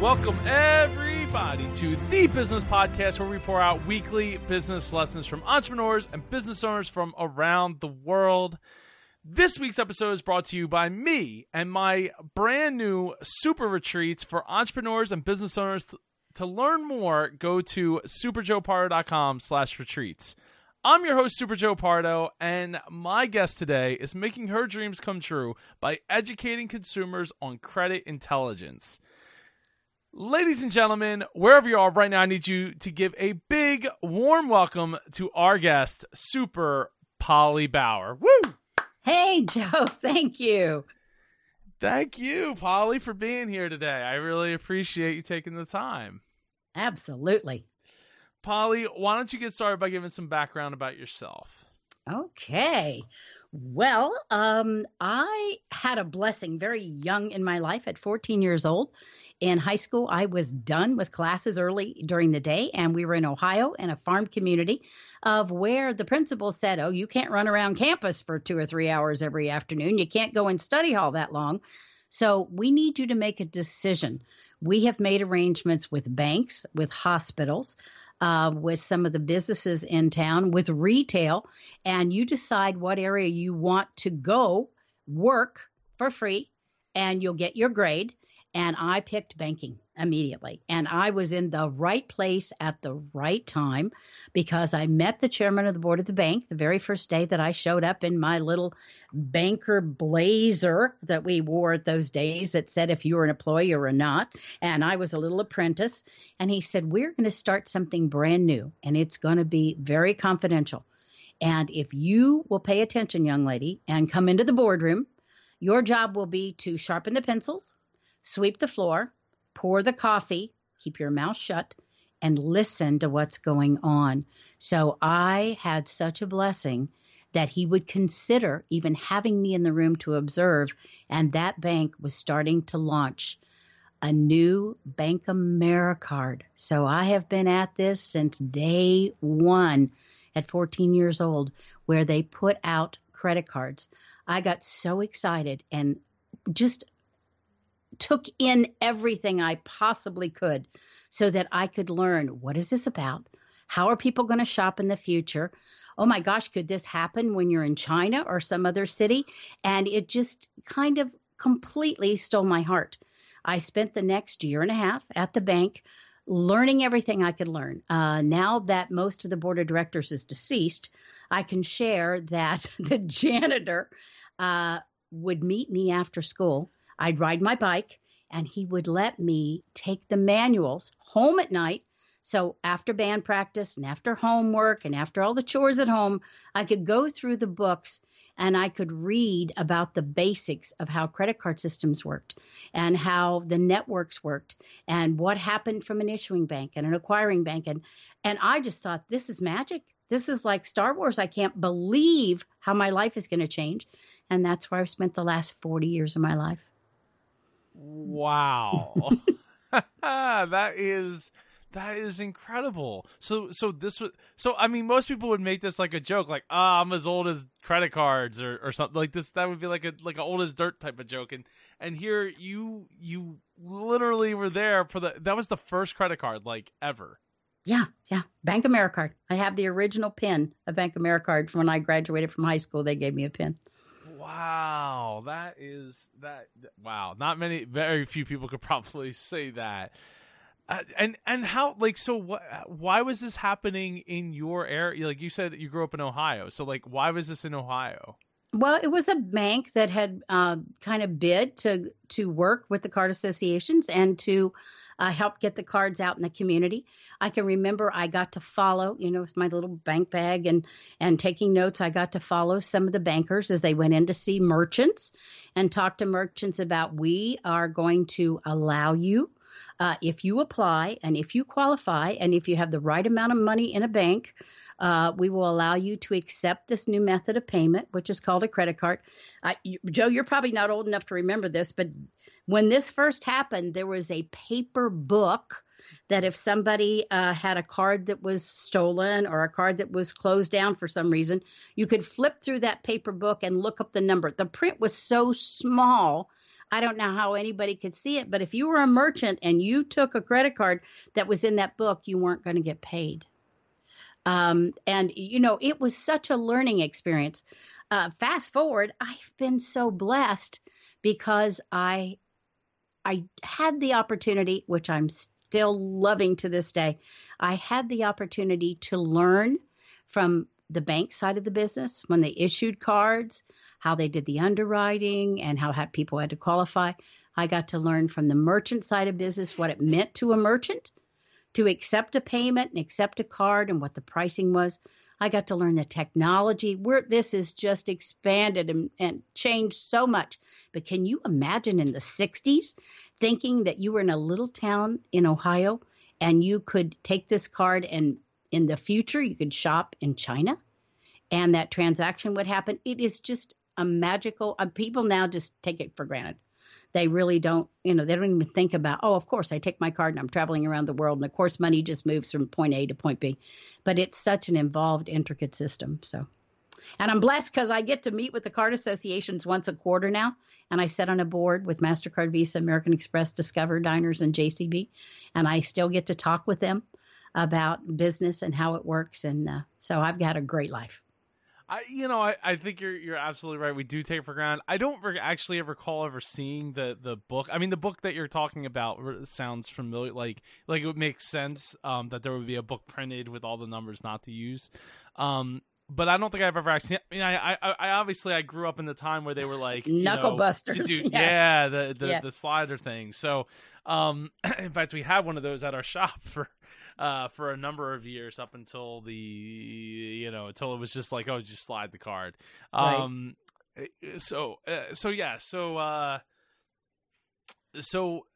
Welcome, everybody, to the Business Podcast, where we pour out weekly business lessons from entrepreneurs and business owners from around the world. This week's episode is brought to you by me and my brand new super retreats for entrepreneurs and business owners. To learn more, go to superjoepardo.com slash retreats. I'm your host, Super Joe Pardo, and my guest today is making her dreams come true by educating consumers on credit intelligence. Ladies and gentlemen, wherever you are right now, I need you to give a big, warm welcome to our guest, Super Polly Bauer. Woo! Hey, Joe, thank you. Thank you, Polly, for being here today. I really appreciate you taking the time. Absolutely. Polly, why don't you get started by giving some background about yourself? Okay. Well, um, I had a blessing very young in my life at 14 years old. In high school, I was done with classes early during the day, and we were in Ohio in a farm community of where the principal said, Oh, you can't run around campus for two or three hours every afternoon. You can't go in study hall that long. So we need you to make a decision. We have made arrangements with banks, with hospitals, uh, with some of the businesses in town, with retail, and you decide what area you want to go work for free, and you'll get your grade and I picked banking immediately. And I was in the right place at the right time because I met the chairman of the board of the bank the very first day that I showed up in my little banker blazer that we wore at those days that said if you were an employee or not. And I was a little apprentice. And he said, We're going to start something brand new and it's going to be very confidential. And if you will pay attention, young lady, and come into the boardroom, your job will be to sharpen the pencils sweep the floor, pour the coffee, keep your mouth shut, and listen to what's going on. So I had such a blessing that he would consider even having me in the room to observe. And that bank was starting to launch a new Bank Americard. So I have been at this since day one at 14 years old, where they put out credit cards. I got so excited and just took in everything I possibly could so that I could learn what is this about? How are people going to shop in the future? Oh my gosh, could this happen when you're in China or some other city? And it just kind of completely stole my heart. I spent the next year and a half at the bank learning everything I could learn. Uh, now that most of the board of directors is deceased, I can share that the janitor uh, would meet me after school I'd ride my bike and he would let me take the manuals home at night. So after band practice and after homework and after all the chores at home, I could go through the books and I could read about the basics of how credit card systems worked and how the networks worked and what happened from an issuing bank and an acquiring bank and and I just thought this is magic. This is like Star Wars. I can't believe how my life is going to change. And that's where I've spent the last 40 years of my life. Wow. that is that is incredible. So so this was so I mean most people would make this like a joke like ah oh, I'm as old as credit cards or, or something like this that would be like a like an old as dirt type of joke and and here you you literally were there for the that was the first credit card like ever. Yeah, yeah. Bank Americard. I have the original pin of Bank Americard from when I graduated from high school. They gave me a pin. Wow, that is that. Wow, not many, very few people could probably say that. Uh, and and how like so what why was this happening in your area like you said you grew up in ohio so like why was this in ohio well it was a bank that had uh, kind of bid to to work with the card associations and to uh, helped get the cards out in the community. I can remember I got to follow, you know, with my little bank bag and and taking notes. I got to follow some of the bankers as they went in to see merchants and talk to merchants about we are going to allow you uh, if you apply and if you qualify and if you have the right amount of money in a bank, uh, we will allow you to accept this new method of payment, which is called a credit card. Uh, you, Joe, you're probably not old enough to remember this, but when this first happened, there was a paper book that if somebody uh, had a card that was stolen or a card that was closed down for some reason, you could flip through that paper book and look up the number. The print was so small I don't know how anybody could see it, but if you were a merchant and you took a credit card that was in that book, you weren't going to get paid. Um, and, you know, it was such a learning experience. Uh, fast forward, I've been so blessed because I I had the opportunity, which I'm still loving to this day. I had the opportunity to learn from the bank side of the business when they issued cards, how they did the underwriting, and how people had to qualify. I got to learn from the merchant side of business what it meant to a merchant to accept a payment and accept a card and what the pricing was. I got to learn the technology. Where this is just expanded and, and changed so much. But can you imagine in the 60s thinking that you were in a little town in Ohio and you could take this card and in the future you could shop in China and that transaction would happen? It is just a magical, uh, people now just take it for granted they really don't, you know, they don't even think about, oh, of course, I take my card and I'm traveling around the world. And of course, money just moves from point A to point B. But it's such an involved, intricate system. So, and I'm blessed because I get to meet with the card associations once a quarter now. And I sit on a board with MasterCard, Visa, American Express, Discover, Diners, and JCB. And I still get to talk with them about business and how it works. And uh, so I've got a great life. I, you know, I, I think you're you're absolutely right. We do take for granted. I don't re- actually ever recall ever seeing the the book. I mean, the book that you're talking about sounds familiar. Like like it would make sense um, that there would be a book printed with all the numbers not to use. Um, but I don't think I've ever actually. I mean, I, I, I obviously I grew up in the time where they were like knuckle know, busters. Do, yeah. yeah, the the, yeah. the slider thing. So, um, in fact, we had one of those at our shop for uh, for a number of years up until the you know until it was just like oh just slide the card. Um, right. Eh, so uh, so yeah so uh, so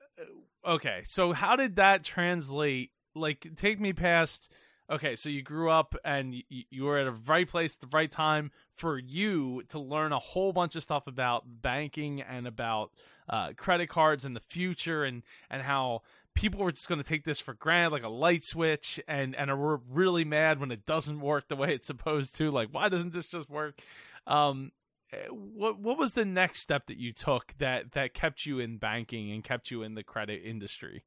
okay so how did that translate? Like take me past. Okay, so you grew up and you, you were at a right place at the right time for you to learn a whole bunch of stuff about banking and about uh, credit cards in the future and and how people were just going to take this for granted, like a light switch, and and are really mad when it doesn't work the way it's supposed to. Like, why doesn't this just work? Um, eh, what what was the next step that you took that that kept you in banking and kept you in the credit industry?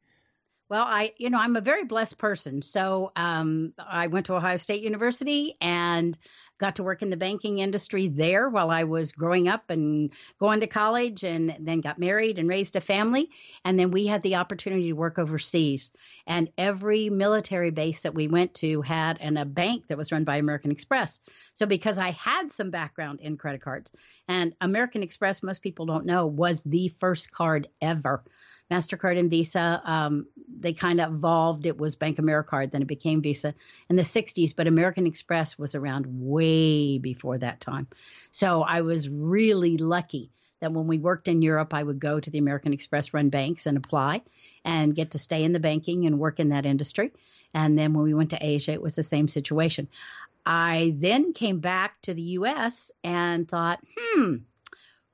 Well, I, you know, I'm a very blessed person. So um, I went to Ohio State University and got to work in the banking industry there while I was growing up and going to college and then got married and raised a family. And then we had the opportunity to work overseas. And every military base that we went to had and a bank that was run by American Express. So because I had some background in credit cards and American Express, most people don't know, was the first card ever MasterCard and Visa, um, they kind of evolved. It was Bank AmeriCard, then it became Visa in the 60s, but American Express was around way before that time. So I was really lucky that when we worked in Europe, I would go to the American Express run banks and apply and get to stay in the banking and work in that industry. And then when we went to Asia, it was the same situation. I then came back to the US and thought, hmm,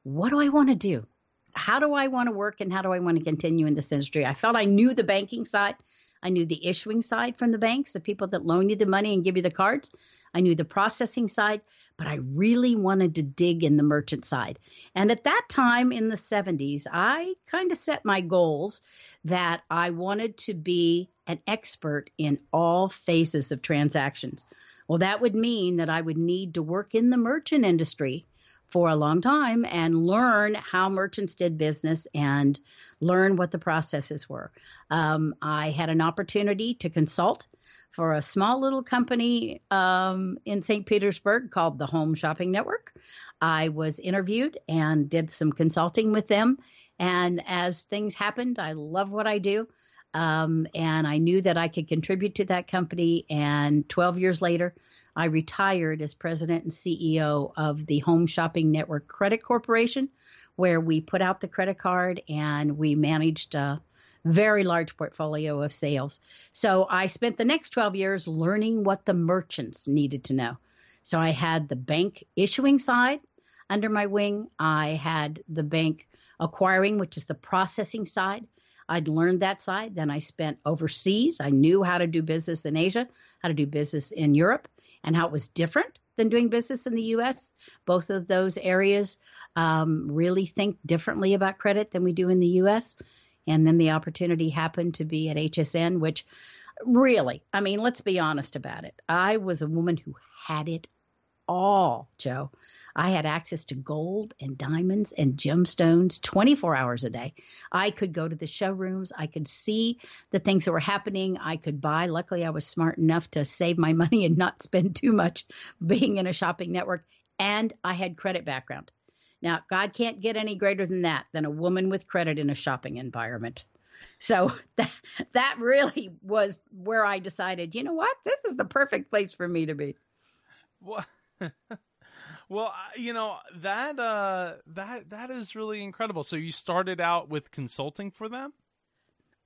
what do I want to do? How do I want to work and how do I want to continue in this industry? I felt I knew the banking side. I knew the issuing side from the banks, the people that loan you the money and give you the cards. I knew the processing side, but I really wanted to dig in the merchant side. And at that time in the 70s, I kind of set my goals that I wanted to be an expert in all phases of transactions. Well, that would mean that I would need to work in the merchant industry for a long time and learn how merchants did business and learn what the processes were. Um, I had an opportunity to consult for a small little company um, in St. Petersburg called the Home Shopping Network. I was interviewed and did some consulting with them. And as things happened, I love what I do. Um, and I knew that I could contribute to that company. And 12 years later, I retired as president and CEO of the Home Shopping Network Credit Corporation, where we put out the credit card and we managed a very large portfolio of sales. So I spent the next 12 years learning what the merchants needed to know. So I had the bank issuing side under my wing, I had the bank acquiring, which is the processing side. I'd learned that side. Then I spent overseas. I knew how to do business in Asia, how to do business in Europe and how it was different than doing business in the U.S. Both of those areas um, really think differently about credit than we do in the U.S. And then the opportunity happened to be at HSN, which really, I mean, let's be honest about it. I was a woman who had it all, Joe. I had access to gold and diamonds and gemstones 24 hours a day. I could go to the showrooms. I could see the things that were happening. I could buy. Luckily, I was smart enough to save my money and not spend too much being in a shopping network. And I had credit background. Now, God can't get any greater than that, than a woman with credit in a shopping environment. So that, that really was where I decided, you know what? This is the perfect place for me to be. Well, well, you know, that uh that that is really incredible. So you started out with consulting for them?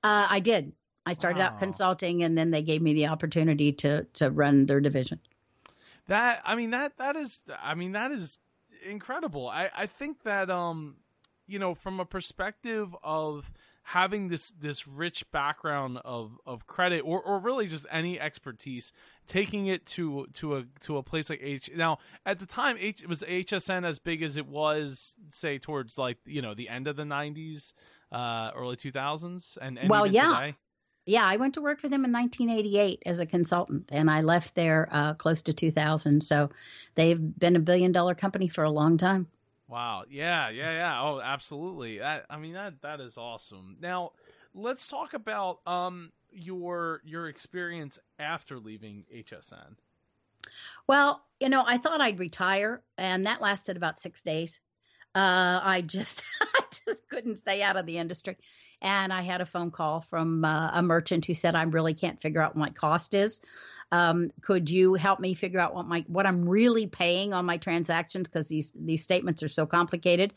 Uh, I did. I started wow. out consulting and then they gave me the opportunity to to run their division. That I mean that that is I mean that is incredible. I I think that um you know from a perspective of having this this rich background of of credit or or really just any expertise taking it to to a to a place like H now at the time H was HSN as big as it was say towards like you know the end of the 90s uh early 2000s and, and well yeah today? Yeah, I went to work for them in 1988 as a consultant, and I left there uh, close to 2000. So they've been a billion dollar company for a long time. Wow. Yeah, yeah, yeah. Oh, absolutely. I, I mean that that is awesome. Now, let's talk about um your your experience after leaving HSN. Well, you know, I thought I'd retire, and that lasted about six days. Uh, I just, I just couldn't stay out of the industry and I had a phone call from uh, a merchant who said, "I really can't figure out what my cost is. Um, could you help me figure out what my what I'm really paying on my transactions because these these statements are so complicated?"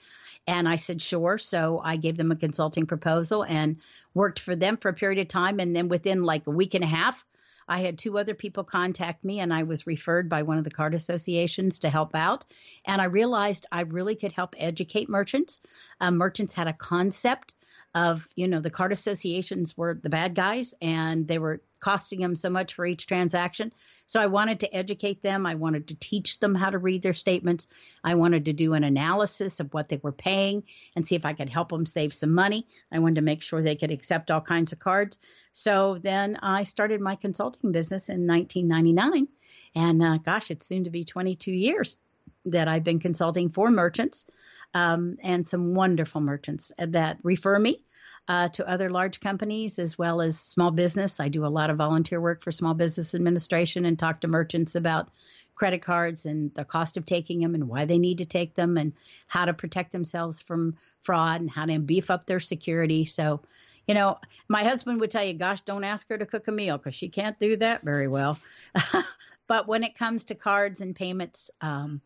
And I said, "Sure." So I gave them a consulting proposal and worked for them for a period of time, and then within like a week and a half. I had two other people contact me, and I was referred by one of the card associations to help out. And I realized I really could help educate merchants. Uh, merchants had a concept of you know the card associations were the bad guys and they were costing them so much for each transaction. So i wanted to educate them. I wanted to teach them how to read their statements. I wanted to do an analysis of what they were paying and see if i could help them save some money. I wanted to make sure they could accept all kinds of cards. So then i started my consulting business in 1999 and uh, gosh it's soon to be 22 years that i've been consulting for merchants um, and some wonderful merchants that refer me uh, to other large companies as well as small business. I do a lot of volunteer work for Small Business Administration and talk to merchants about credit cards and the cost of taking them and why they need to take them and how to protect themselves from fraud and how to beef up their security. So, you know, my husband would tell you, gosh, don't ask her to cook a meal because she can't do that very well. but when it comes to cards and payments, um,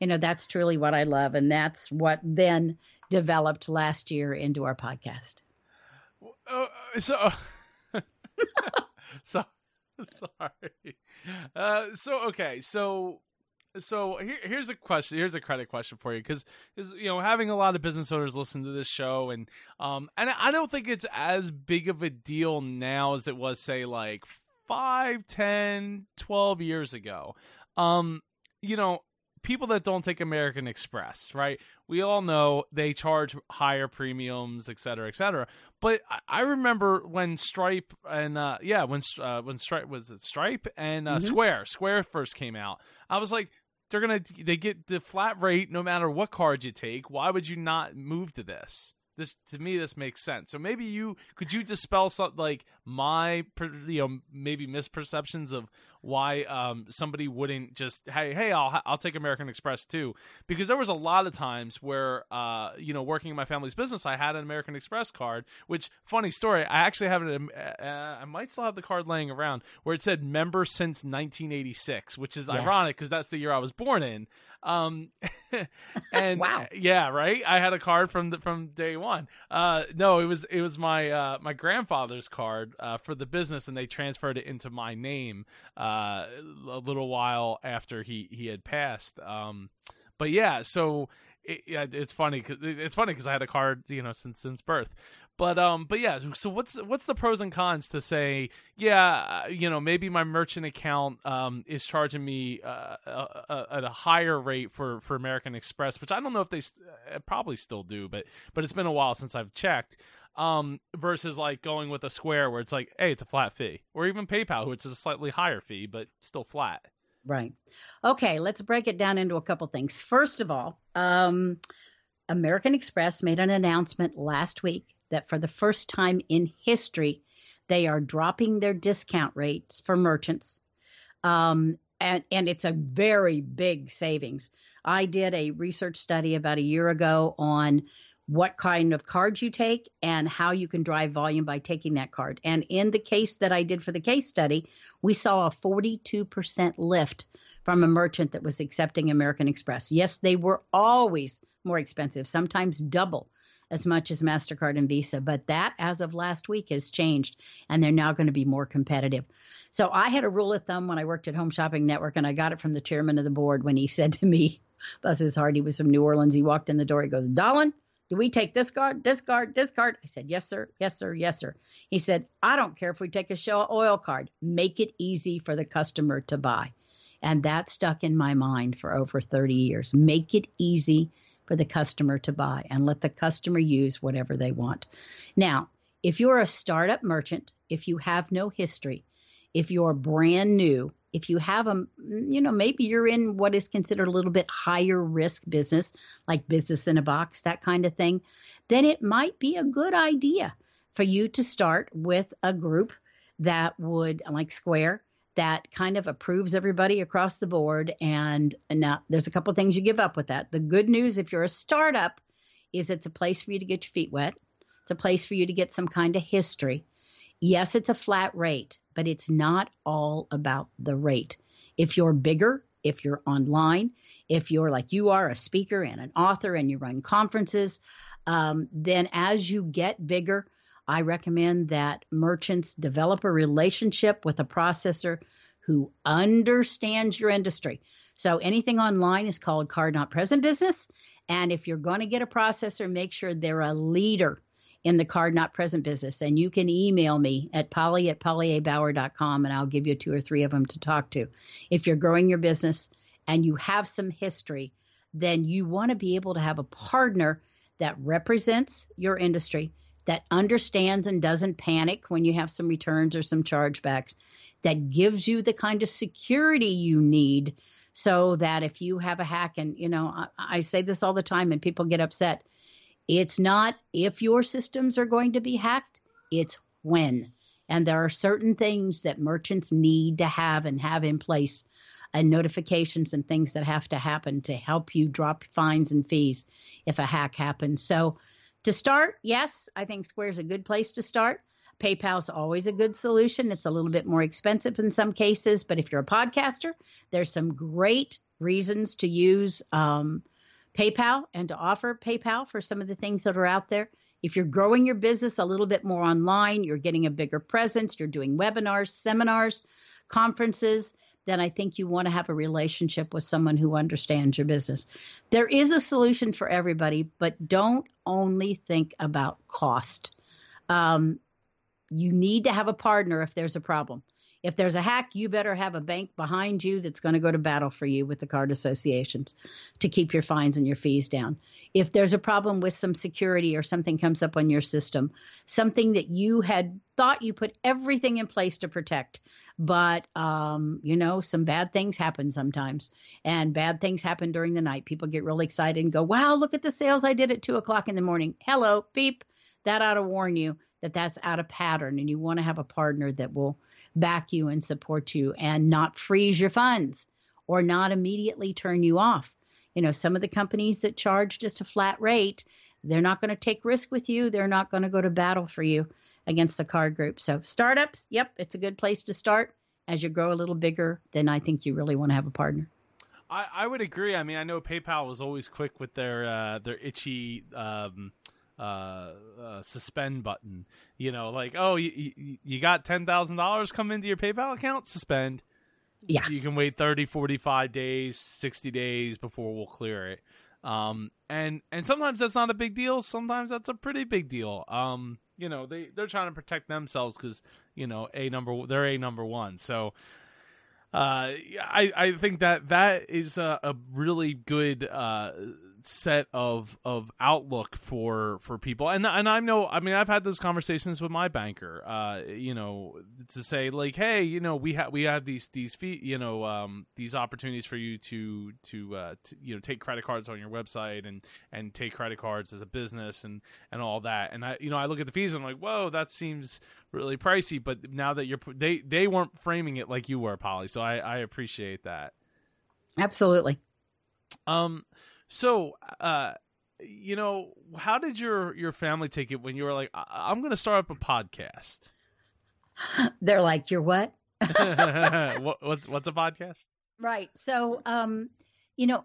you know, that's truly what I love. And that's what then developed last year into our podcast. Uh, so, so, sorry. Uh, so, okay. So, so here, here's a question. Here's a credit question for you, because you know having a lot of business owners listen to this show, and um, and I don't think it's as big of a deal now as it was, say, like five, ten, twelve years ago. Um, you know, people that don't take American Express, right? We all know they charge higher premiums, et cetera, et cetera. But I remember when Stripe and uh, yeah, when uh, when Stripe was it Stripe and uh, mm-hmm. Square, Square first came out. I was like, they're gonna they get the flat rate no matter what card you take. Why would you not move to this? This to me, this makes sense. So maybe you could you dispel something like my you know maybe misperceptions of why um, somebody wouldn't just hey hey I'll I'll take American Express too because there was a lot of times where uh, you know working in my family's business I had an American Express card which funny story I actually have it uh, I might still have the card laying around where it said member since 1986 which is yes. ironic because that's the year I was born in um, and wow. yeah, right. I had a card from the, from day one. Uh, no, it was it was my uh, my grandfather's card uh, for the business, and they transferred it into my name uh, a little while after he he had passed. Um, but yeah, so it, it's funny. Cause it's funny because I had a card, you know, since since birth. But um, but yeah. So what's what's the pros and cons to say? Yeah, uh, you know, maybe my merchant account um is charging me uh, uh, at a higher rate for for American Express, which I don't know if they st- uh, probably still do, but but it's been a while since I've checked. Um, versus like going with a Square where it's like, hey, it's a flat fee, or even PayPal, which is a slightly higher fee but still flat. Right. Okay, let's break it down into a couple things. First of all, um, American Express made an announcement last week that for the first time in history, they are dropping their discount rates for merchants. Um, and, and it's a very big savings. I did a research study about a year ago on what kind of cards you take and how you can drive volume by taking that card. And in the case that I did for the case study, we saw a 42% lift from a merchant that was accepting American Express. Yes, they were always more expensive, sometimes double as much as MasterCard and Visa, but that as of last week has changed and they're now going to be more competitive. So I had a rule of thumb when I worked at Home Shopping Network and I got it from the chairman of the board when he said to me, heart, he was from New Orleans. He walked in the door, he goes, Dahlin, do we take this card, this card, this card? I said, Yes, sir. Yes, sir. Yes, sir. He said, I don't care if we take a Shell oil card. Make it easy for the customer to buy. And that stuck in my mind for over 30 years. Make it easy for the customer to buy and let the customer use whatever they want. Now, if you're a startup merchant, if you have no history, if you're brand new, if you have a, you know, maybe you're in what is considered a little bit higher risk business, like business in a box, that kind of thing, then it might be a good idea for you to start with a group that would, like Square, that kind of approves everybody across the board. And, and now there's a couple things you give up with that. The good news, if you're a startup, is it's a place for you to get your feet wet. It's a place for you to get some kind of history. Yes, it's a flat rate, but it's not all about the rate. If you're bigger, if you're online, if you're like you are a speaker and an author and you run conferences, um, then as you get bigger, I recommend that merchants develop a relationship with a processor who understands your industry. So anything online is called card not present business. And if you're going to get a processor, make sure they're a leader in the card not present business. And you can email me at polly at pollybauer.com and I'll give you two or three of them to talk to. If you're growing your business and you have some history, then you want to be able to have a partner that represents your industry that understands and doesn't panic when you have some returns or some chargebacks, that gives you the kind of security you need so that if you have a hack, and you know, I, I say this all the time and people get upset, it's not if your systems are going to be hacked, it's when. And there are certain things that merchants need to have and have in place and notifications and things that have to happen to help you drop fines and fees if a hack happens. So to start, yes, I think Square's a good place to start. PayPal's always a good solution. It's a little bit more expensive in some cases, but if you're a podcaster, there's some great reasons to use um, PayPal and to offer PayPal for some of the things that are out there. If you're growing your business a little bit more online, you're getting a bigger presence, you're doing webinars, seminars, conferences, then I think you want to have a relationship with someone who understands your business. There is a solution for everybody, but don't only think about cost. Um, you need to have a partner if there's a problem. If there's a hack, you better have a bank behind you that's going to go to battle for you with the card associations to keep your fines and your fees down. If there's a problem with some security or something comes up on your system, something that you had thought you put everything in place to protect, but um, you know, some bad things happen sometimes, and bad things happen during the night. People get really excited and go, "Wow, look at the sales I did at two o'clock in the morning." Hello, beep. That ought to warn you that that's out of pattern and you want to have a partner that will back you and support you and not freeze your funds or not immediately turn you off. You know, some of the companies that charge just a flat rate, they're not going to take risk with you. They're not going to go to battle for you against the card group. So, startups, yep, it's a good place to start. As you grow a little bigger, then I think you really want to have a partner. I, I would agree. I mean, I know PayPal was always quick with their uh, their itchy um, uh, uh, suspend button. You know, like oh, you you, you got ten thousand dollars come into your PayPal account, suspend. Yeah, you can wait 30, 45 days, sixty days before we'll clear it. Um, and and sometimes that's not a big deal. Sometimes that's a pretty big deal. Um, you know, they they're trying to protect themselves because you know a number they're a number one. So uh, I I think that that is a, a really good uh, set of of outlook for for people. And and I know I mean I've had those conversations with my banker uh you know to say like hey you know we have we have these these fee you know um these opportunities for you to to uh to, you know take credit cards on your website and and take credit cards as a business and and all that. And I you know I look at the fees and I'm like whoa that seems really pricey. But now that you're they they weren't framing it like you were Polly so I I appreciate that. Absolutely. Um so, uh, you know, how did your your family take it when you were like, I- am going to start up a podcast"? They're like, "You're what? what what's what's a podcast?" Right. So, um, you know,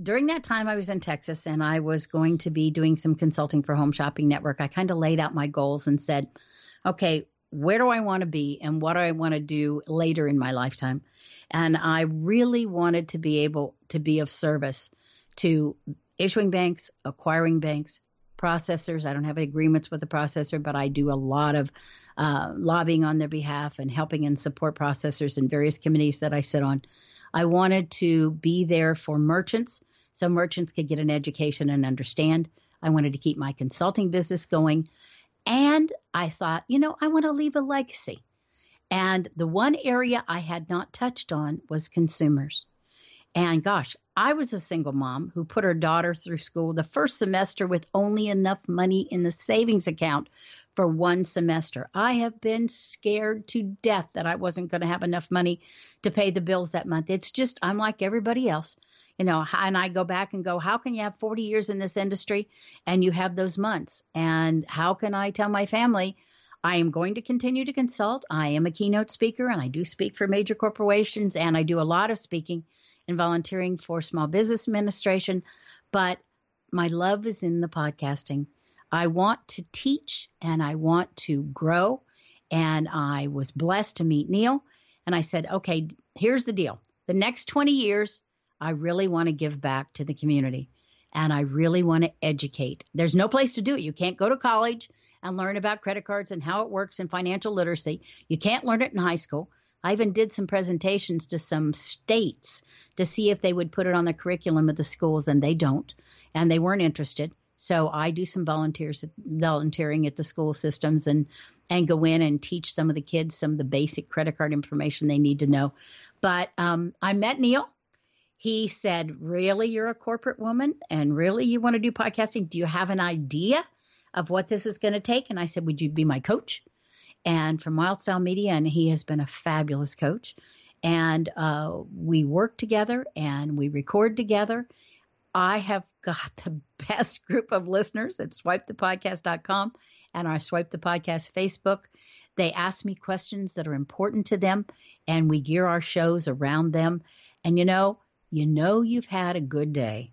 during that time I was in Texas and I was going to be doing some consulting for Home Shopping Network. I kind of laid out my goals and said, "Okay, where do I want to be and what do I want to do later in my lifetime?" And I really wanted to be able to be of service to issuing banks, acquiring banks, processors. I don't have agreements with the processor, but I do a lot of uh, lobbying on their behalf and helping and support processors in various committees that I sit on. I wanted to be there for merchants so merchants could get an education and understand. I wanted to keep my consulting business going. And I thought, you know, I want to leave a legacy. And the one area I had not touched on was consumers. And gosh, I was a single mom who put her daughter through school the first semester with only enough money in the savings account for one semester. I have been scared to death that I wasn't going to have enough money to pay the bills that month. It's just, I'm like everybody else, you know, and I go back and go, how can you have 40 years in this industry and you have those months? And how can I tell my family, I am going to continue to consult. I am a keynote speaker and I do speak for major corporations and I do a lot of speaking and volunteering for Small Business Administration, but my love is in the podcasting. I want to teach and I want to grow. And I was blessed to meet Neil. And I said, okay, here's the deal. The next 20 years, I really want to give back to the community and I really want to educate. There's no place to do it. You can't go to college and learn about credit cards and how it works and financial literacy. You can't learn it in high school. I even did some presentations to some states to see if they would put it on the curriculum of the schools, and they don't, and they weren't interested. So I do some volunteers volunteering at the school systems and and go in and teach some of the kids some of the basic credit card information they need to know. But um, I met Neil. He said, "Really, you're a corporate woman, and really you want to do podcasting? Do you have an idea of what this is going to take?" And I said, "Would you be my coach?" And from Wild Style Media, and he has been a fabulous coach. And uh, we work together and we record together. I have got the best group of listeners at swipethepodcast.com and our Swipe the Podcast Facebook. They ask me questions that are important to them, and we gear our shows around them. And you know, you know you've had a good day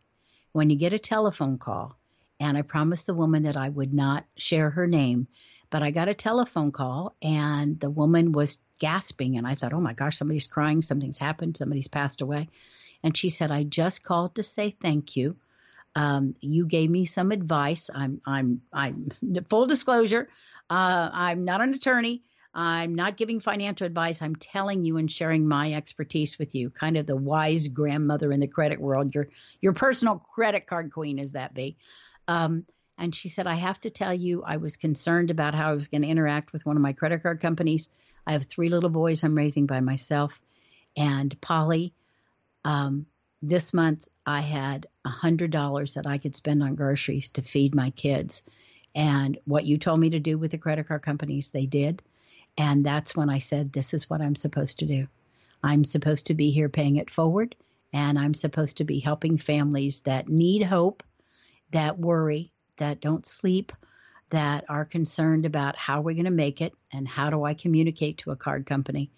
when you get a telephone call. And I promised the woman that I would not share her name, but I got a telephone call and the woman was gasping. And I thought, oh my gosh, somebody's crying. Something's happened. Somebody's passed away. And she said, I just called to say thank you. Um, you gave me some advice. I'm, I'm, I'm full disclosure. Uh, I'm not an attorney. I'm not giving financial advice. I'm telling you and sharing my expertise with you, kind of the wise grandmother in the credit world, your your personal credit card queen, as that be. Um, and she said, I have to tell you, I was concerned about how I was going to interact with one of my credit card companies. I have three little boys I'm raising by myself. And Polly, um, this month I had a $100 that I could spend on groceries to feed my kids. And what you told me to do with the credit card companies, they did. And that's when I said, This is what I'm supposed to do. I'm supposed to be here paying it forward, and I'm supposed to be helping families that need hope, that worry, that don't sleep, that are concerned about how we're going to make it and how do I communicate to a card company.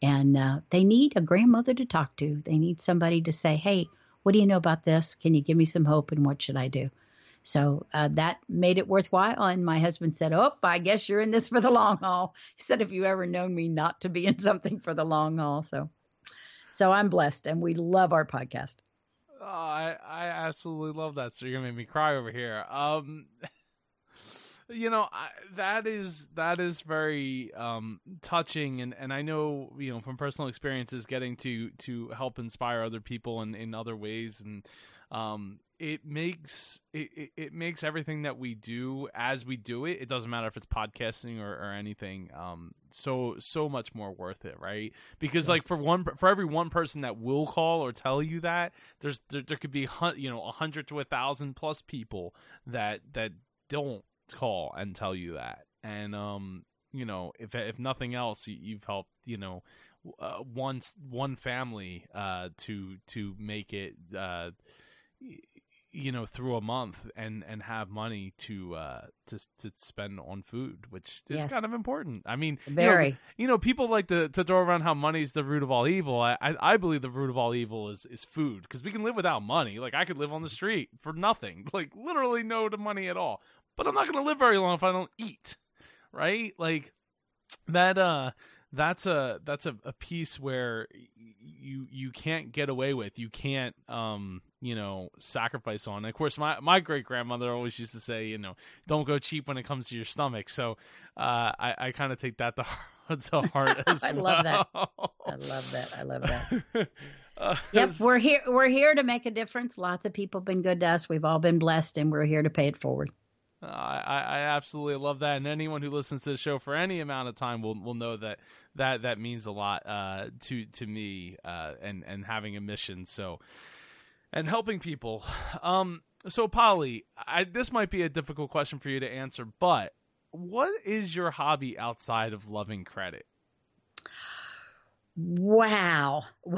And uh, they need a grandmother to talk to. They need somebody to say, hey, what do you know about this? Can you give me some hope and what should I do? So uh, that made it worthwhile. And my husband said, Oh, I guess you're in this for the long haul. He said, Have you ever known me not to be in something for the long haul? So, so I'm blessed and we love our podcast. Oh, I I absolutely love that. So you're gonna make me cry over here. Um, you know I, that is that is very um touching, and and I know you know from personal experiences getting to to help inspire other people in in other ways, and um it makes it, it, it makes everything that we do as we do it it doesn't matter if it's podcasting or, or anything um so so much more worth it right because yes. like for one for every one person that will call or tell you that there's there, there could be you know a hundred to a thousand plus people that that don't call and tell you that and um you know if if nothing else you've helped you know uh, one one family uh to to make it uh you know through a month and and have money to uh to to spend on food which is yes. kind of important. I mean very you know, you know, people like to to throw around how money is the root of all evil. I i, I believe the root of all evil is is food because we can live without money. Like i could live on the street for nothing. Like literally no to money at all. But i'm not going to live very long if i don't eat right? Like that uh that's a that's a, a piece where you you can't get away with. You can't um you know sacrifice on. And of course my my great grandmother always used to say you know don't go cheap when it comes to your stomach. So uh i i kind of take that to heart, to heart as i well. love that. i love that. I love that. Uh, yep we're here we're here to make a difference. Lots of people have been good to us. We've all been blessed and we're here to pay it forward. Uh, I, I absolutely love that, and anyone who listens to the show for any amount of time will will know that that that means a lot uh, to to me, uh, and and having a mission. So, and helping people. Um, so, Polly, I, this might be a difficult question for you to answer, but what is your hobby outside of loving credit? Wow.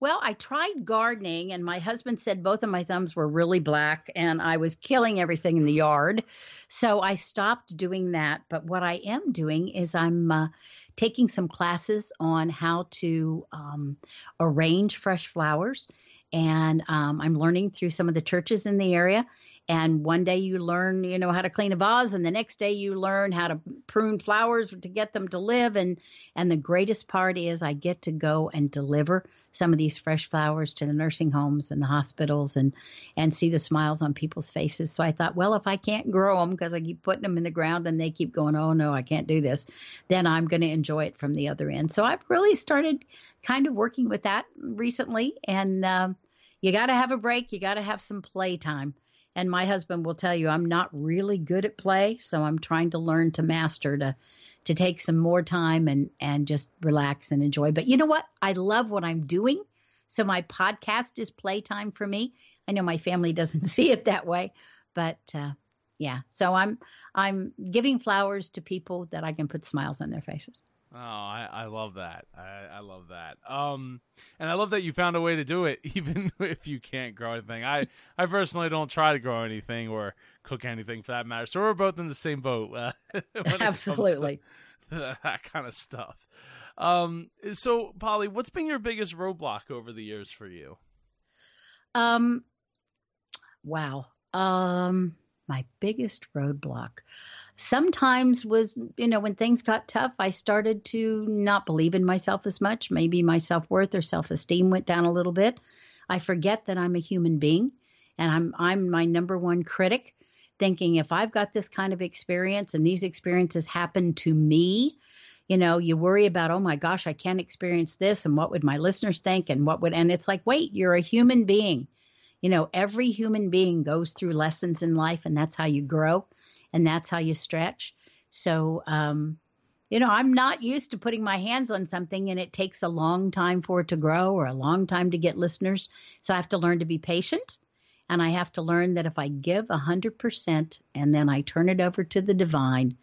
Well, I tried gardening, and my husband said both of my thumbs were really black, and I was killing everything in the yard. So I stopped doing that. But what I am doing is I'm uh, taking some classes on how to um, arrange fresh flowers. And um, I'm learning through some of the churches in the area and one day you learn you know how to clean a vase and the next day you learn how to prune flowers to get them to live. And and the greatest part is i get to go and deliver some of these fresh flowers to the nursing homes and the hospitals and and see the smiles on people's faces. So i thought well if i can't grow them because i keep putting them in the ground and they keep going oh no i can't do this then i'm going to enjoy it from the other end. So i've really started kind of working with that recently. And um, you got to have a break. You got to have some playtime and my husband will tell you I'm not really good at play, so I'm trying to learn to master to to take some more time and and just relax and enjoy. But you know what? I love what I'm doing. So my podcast is playtime for me. I know my family doesn't see it that way, but uh, yeah. So I'm I'm giving flowers to people that I can put smiles on their faces. Oh, I, I love that. I, I love that. Um, and I love that you found a way to do it, even if you can't grow anything. I, I personally don't try to grow anything or cook anything for that matter. So we're both in the same boat. Uh, Absolutely. that kind of stuff. Um, so Polly, what's been your biggest roadblock over the years for you? Um, wow. Um, my biggest roadblock sometimes was you know when things got tough i started to not believe in myself as much. Maybe my self-worth or self-esteem went down a little bit. I forget that i'm a human being and i'm i'm my number one critic thinking if i've got this kind of experience and these experiences happen to me you know you worry about oh my gosh i can't experience this and what would my listeners think and what would and it's like wait you're a human being. You know, every human being goes through lessons in life, and that's how you grow and that's how you stretch. So, um, you know, I'm not used to putting my hands on something and it takes a long time for it to grow or a long time to get listeners. So I have to learn to be patient. And I have to learn that if I give 100% and then I turn it over to the divine,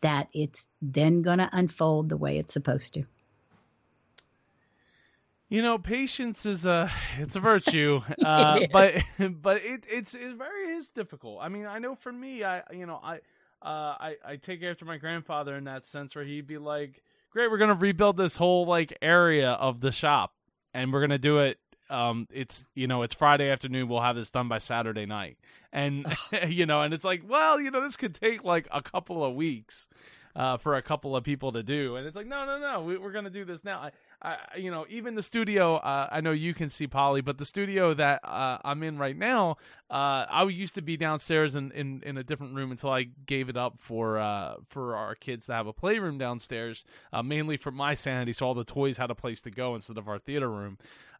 that it's then going to unfold the way it's supposed to. You know, patience is a it's a virtue, uh, it but but it it's it very is difficult. I mean, I know for me, I you know I uh, I I take after my grandfather in that sense, where he'd be like, "Great, we're gonna rebuild this whole like area of the shop, and we're gonna do it. Um, it's you know it's Friday afternoon. We'll have this done by Saturday night, and you know, and it's like, well, you know, this could take like a couple of weeks." uh, for a couple of people to do, and it's like, no, no, no, we, are going to do this now. I, You know, even the studio. Uh, I know you can see Polly, but the studio that uh, I'm in right now, uh, I used to be downstairs in, in, in a different room until I gave it up for uh, for our kids to have a playroom downstairs, uh, mainly for my sanity, so all the toys had a place to go instead of our theater room.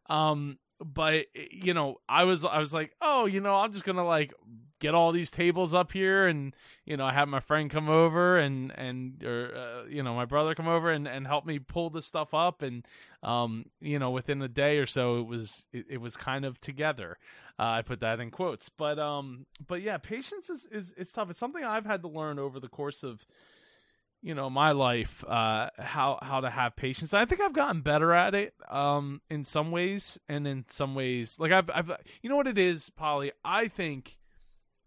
Um, but you know, I was I was like, oh, you know, I'm just gonna like get all these tables up here and you know i have my friend come over and and or uh, you know my brother come over and and help me pull this stuff up and um you know within a day or so it was it, it was kind of together. Uh, i put that in quotes. But um but yeah patience is is it's tough. It's something i've had to learn over the course of you know my life uh how how to have patience i think i've gotten better at it um in some ways and in some ways like i've i've you know what it is polly i think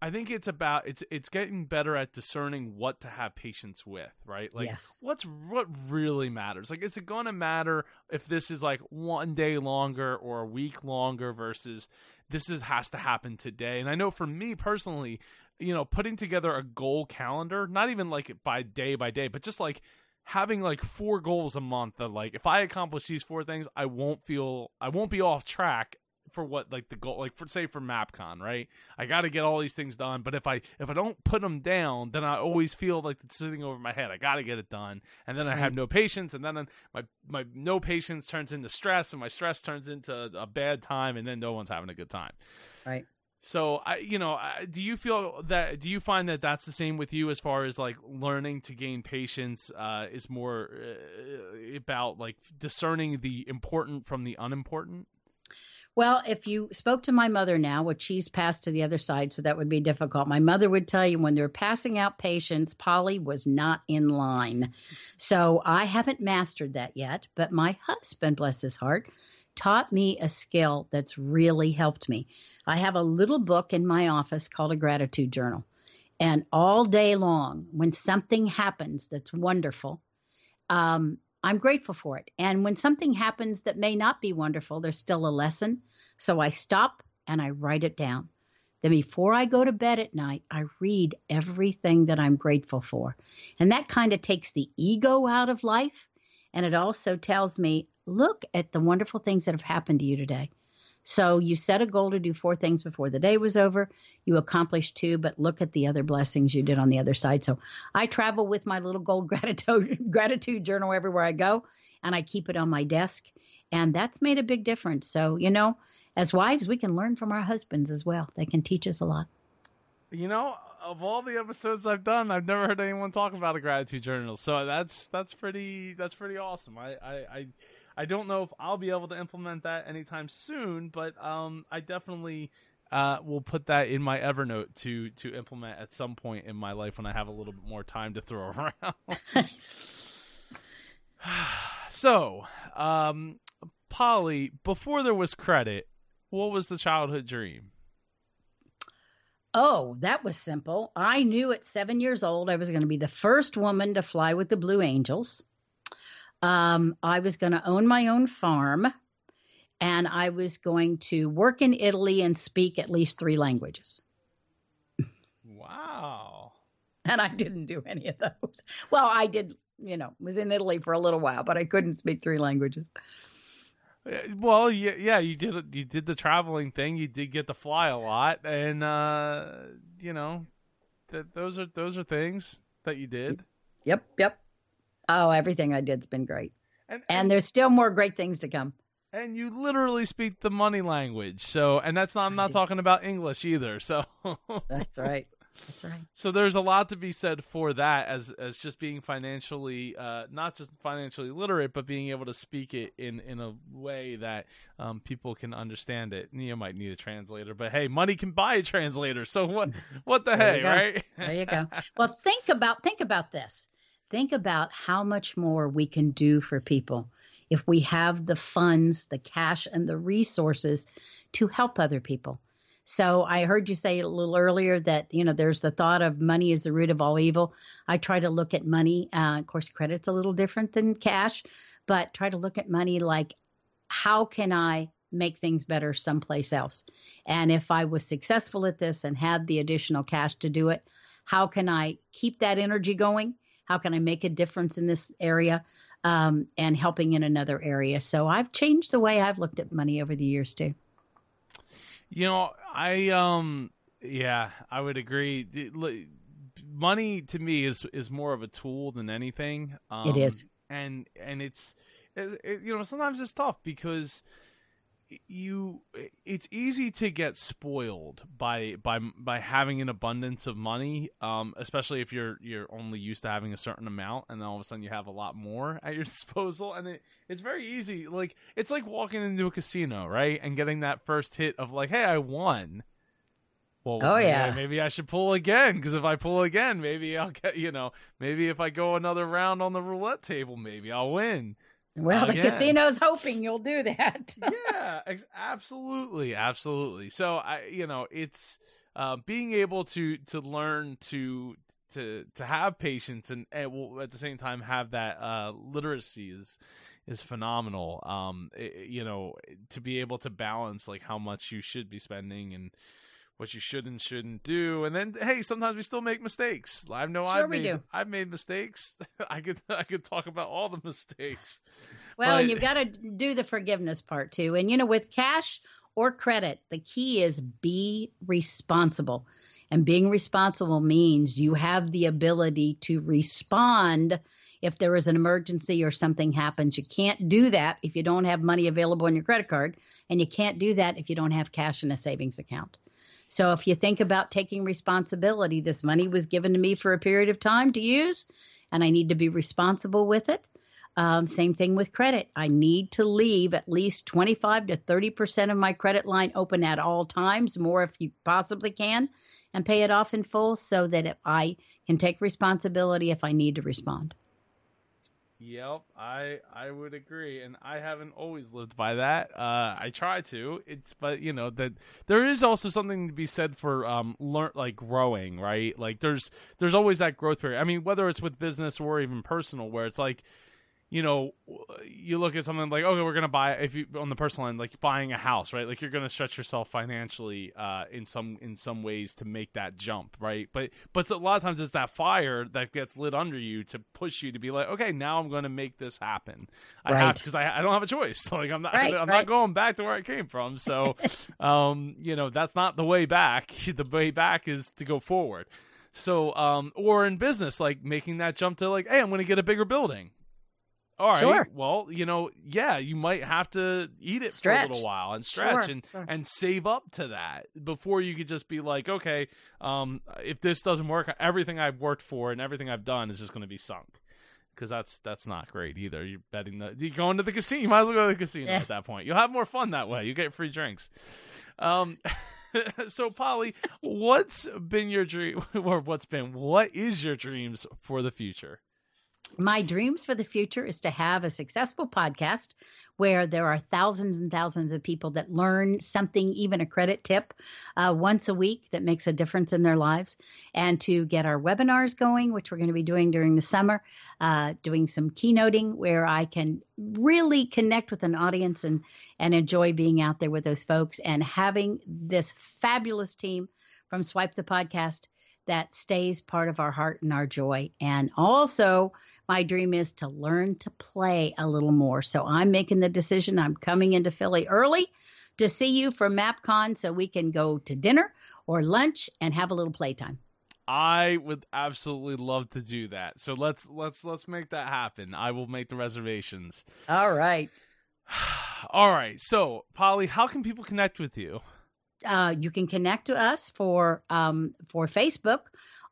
I think it's about it's it's getting better at discerning what to have patience with, right? Like yes. what's what really matters. Like is it going to matter if this is like one day longer or a week longer versus this is has to happen today. And I know for me personally, you know, putting together a goal calendar, not even like by day by day, but just like having like four goals a month that like if I accomplish these four things, I won't feel I won't be off track for what like the goal like for say for mapcon right? I got to get all these things done but if i if i don't put them down then i always feel like it's sitting over my head. I got to get it done. And then i have mm-hmm. no patience and then my my no patience turns into stress and my stress turns into a bad time and then no one's having a good time. Right so I, you know, do you feel that? Do you find that that's the same with you as far as like learning to gain patience uh, is more uh, about like discerning the important from the unimportant? Well, if you spoke to my mother now, which she's passed to the other side, so that would be difficult. My mother would tell you when they're passing out patients, Polly was not in line. So I haven't mastered that yet, but my husband, bless his heart, taught me a skill that's really helped me. I have a little book in my office called a gratitude journal. And all day long, when something happens that's wonderful, um, I'm grateful for it. And when something happens that may not be wonderful, there's still a lesson. So I stop and I write it down. Then before I go to bed at night, I read everything that I'm grateful for. And that kind of takes the ego out of life. And it also tells me, look at the wonderful things that have happened to you today. So you set a goal to do four things before the day was over. You accomplished two, but look at the other blessings you did on the other side. So I travel with my little gold gratitude gratitude journal everywhere I go, and I keep it on my desk. And that's made a big difference. So, you know, as wives, we can learn from our husbands as well. They can teach us a lot. You know, of all the episodes I've done, I've never heard anyone talk about a gratitude journal. So that's that's pretty that's pretty awesome. I I, I I don't know if I'll be able to implement that anytime soon, but um, I definitely uh, will put that in my Evernote to to implement at some point in my life when I have a little bit more time to throw around. so, um, Polly, before there was credit, what was the childhood dream? Oh, that was simple. I knew at seven years old I was going to be the first woman to fly with the Blue Angels. Um, I was going to own my own farm and I was going to work in Italy and speak at least three languages. Wow. and I didn't do any of those. Well, I did, you know, was in Italy for a little while, but I couldn't speak three languages. Uh, well, yeah, yeah, you did you did the traveling thing. You did get to fly a lot, and uh, you know, th- those are those are things that you did. Yep, yep. Oh, everything I did's been great. And, and, and, there's still more great things to come. And you literally speak the money language. So, and that's not, I'm not talking about English either. So, that's right. That's right. So there's a lot to be said for that as as just being financially uh, not just financially literate, but being able to speak it in in a way that um, people can understand it. You might need a translator, but hey, money can buy a translator. So what what the hey, right? there you go. Well, think about think about this think about how much more we can do for people if we have the funds, the cash, and the resources to help other people. So I heard you say a little earlier that you know there's the thought of money is the root of all evil. I try to look at money. Uh, of course, credit's a little different than cash, but try to look at money like how can I make things better someplace else? And if I was successful at this and had the additional cash to do it, how can I keep that energy going? How can I make a difference in this area um, and helping in another area? So I've changed the way I've looked at money over the years too. You know, I um yeah, I would agree. Money to me is is more of a tool than anything. Um, it is, and and it's it, it, you know sometimes it's tough because you it's easy to get spoiled by by by having an abundance of money um, especially if you're you're only used to having a certain amount and then all of a sudden you have a lot more at your disposal. And it it's very easy. Like it's like walking into a casino right? And getting that first hit of like hey I won. Well, oh yeah, maybe I should pull again because if I pull again, maybe I'll get you know, maybe if I go another round on the roulette table, maybe I'll win. Well, again. the casino's hoping you'll do that. yeah, ex- absolutely, absolutely. So I, you know, it's uh, being able to to learn to to to have patience and, and at the same time have that uh, literacy is is phenomenal. Um, it, you know, to be able to balance like how much you should be spending and what you should and shouldn't do. And then hey, sometimes we still make mistakes. I know sure I've made. I've made mistakes. I could I could talk about all the mistakes. Well, but... and you've got to do the forgiveness part too. And you know, with cash or credit, the key is be responsible. And being responsible means you have the ability to respond if there is an emergency or something happens. You can't do that if you don't have money available on your credit card, and you can't do that if you don't have cash in a savings account. So if you think about taking responsibility, this money was given to me for a period of time to use, and I need to be responsible with it. Um, same thing with credit. I need to leave at least 25 to 30% of my credit line open at all times, more if you possibly can, and pay it off in full so that if I can take responsibility if I need to respond. Yep, I I would agree, and I haven't always lived by that. Uh, I try to. It's but you know that there is also something to be said for um learn like growing, right? Like there's there's always that growth period. I mean, whether it's with business or even personal, where it's like you know, you look at something like, okay, we're gonna buy if you on the personal end, like buying a house, right? Like you're gonna stretch yourself financially uh, in some in some ways to make that jump, right? But but a lot of times it's that fire that gets lit under you to push you to be like, okay, now I'm gonna make this happen. I right. have because I, I don't have a choice. Like I'm not right, I'm right. not going back to where I came from. So, um, you know, that's not the way back. The way back is to go forward. So, um, or in business, like making that jump to like, hey, I'm going to get a bigger building all right. Sure. Well, you know, yeah, you might have to eat it stretch. for a little while and stretch sure, and sure. and save up to that before you could just be like, okay, um, if this doesn't work, everything I've worked for and everything I've done is just going to be sunk. Because that's that's not great either. You're betting the you're going to the casino. You might as well go to the casino yeah. at that point. You'll have more fun that way. You get free drinks. Um, so Polly, what's been your dream, or what's been what is your dreams for the future? My dreams for the future is to have a successful podcast where there are thousands and thousands of people that learn something, even a credit tip, uh, once a week that makes a difference in their lives, and to get our webinars going, which we're going to be doing during the summer, uh, doing some keynoting where I can really connect with an audience and and enjoy being out there with those folks and having this fabulous team from Swipe the Podcast that stays part of our heart and our joy. And also, my dream is to learn to play a little more. So I'm making the decision. I'm coming into Philly early to see you for MapCon so we can go to dinner or lunch and have a little playtime. I would absolutely love to do that. So let's let's let's make that happen. I will make the reservations. All right. All right. So, Polly, how can people connect with you? uh, you can connect to us for um, for Facebook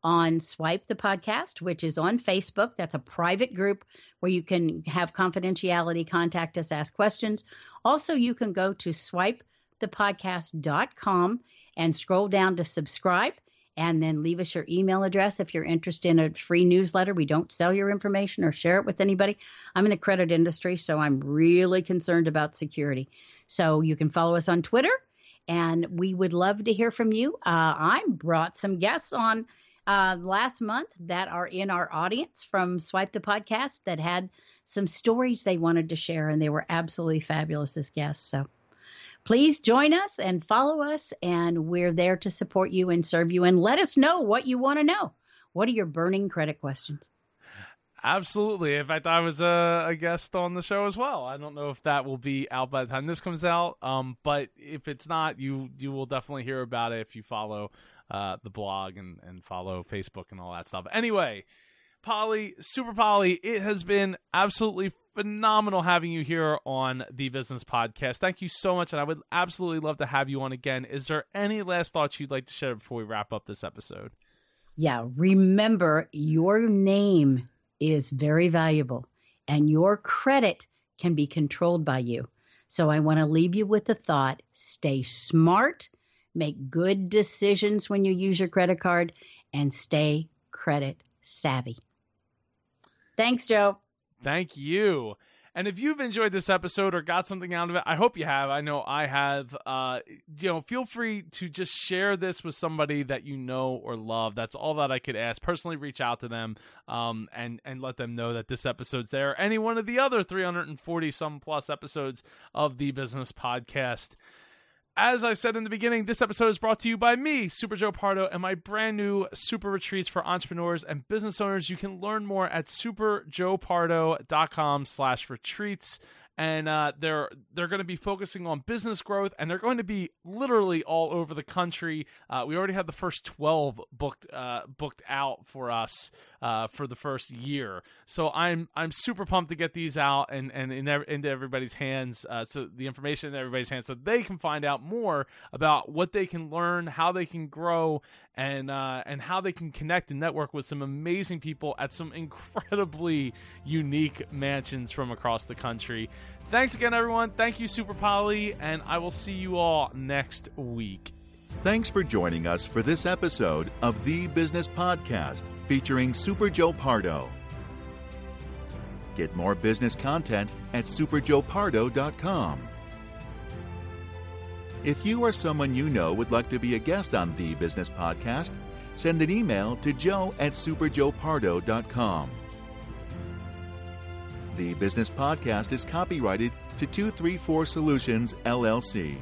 on Swipe the Podcast, which is on Facebook. That's a private group where you can have confidentiality, contact us, ask questions. Also, you can go to swipethepodcast.com and scroll down to subscribe and then leave us your email address if you're interested in a free newsletter. We don't sell your information or share it with anybody. I'm in the credit industry, so I'm really concerned about security. So you can follow us on Twitter and we would love to hear from you. Uh, I brought some guests on uh, last month that are in our audience from Swipe the Podcast that had some stories they wanted to share, and they were absolutely fabulous as guests. So please join us and follow us, and we're there to support you and serve you. And let us know what you want to know. What are your burning credit questions? Absolutely. In fact, I was a, a, guest on the show as well. I don't know if that will be out by the time this comes out, um, but if it's not, you you will definitely hear about it if you follow uh, the blog and, and follow Facebook and all that stuff. Anyway, Polly, Super Polly, it has been absolutely phenomenal having you here on the Business Podcast. Thank you so much, and I would absolutely love to have you on again. Is there any last thoughts you'd like to share before we wrap up this episode? Yeah, remember your name is very valuable and your credit can be controlled by you. So I want to leave you with the thought stay smart, make good decisions when you use your credit card, and stay credit savvy. Thanks, Joe. Thank you. And if you've enjoyed this episode or got something out of it, I hope you have. I know I have. Uh, you know, feel free to just share this with somebody that you know or love. That's all that I could ask. Personally, reach out to them um, and and let them know that this episode's there. Any one of the other 340 some plus episodes of the Business Podcast. As I said in the beginning, this episode is brought to you by me, Super Joe Pardo, and my brand new super retreats for entrepreneurs and business owners. You can learn more at superjoepardo.com slash retreats and uh, they're they're going to be focusing on business growth, and they're going to be literally all over the country. Uh, we already have the first twelve booked uh, booked out for us uh, for the first year, so I'm I'm super pumped to get these out and and in, into everybody's hands, uh, so the information in everybody's hands, so they can find out more about what they can learn, how they can grow, and uh, and how they can connect and network with some amazing people at some incredibly unique mansions from across the country. Thanks again, everyone. Thank you, Super Polly, and I will see you all next week. Thanks for joining us for this episode of The Business Podcast featuring Super Joe Pardo. Get more business content at superjoepardo.com. If you or someone you know would like to be a guest on The Business Podcast, send an email to joe at superjoepardo.com. The Business Podcast is copyrighted to 234 Solutions, LLC.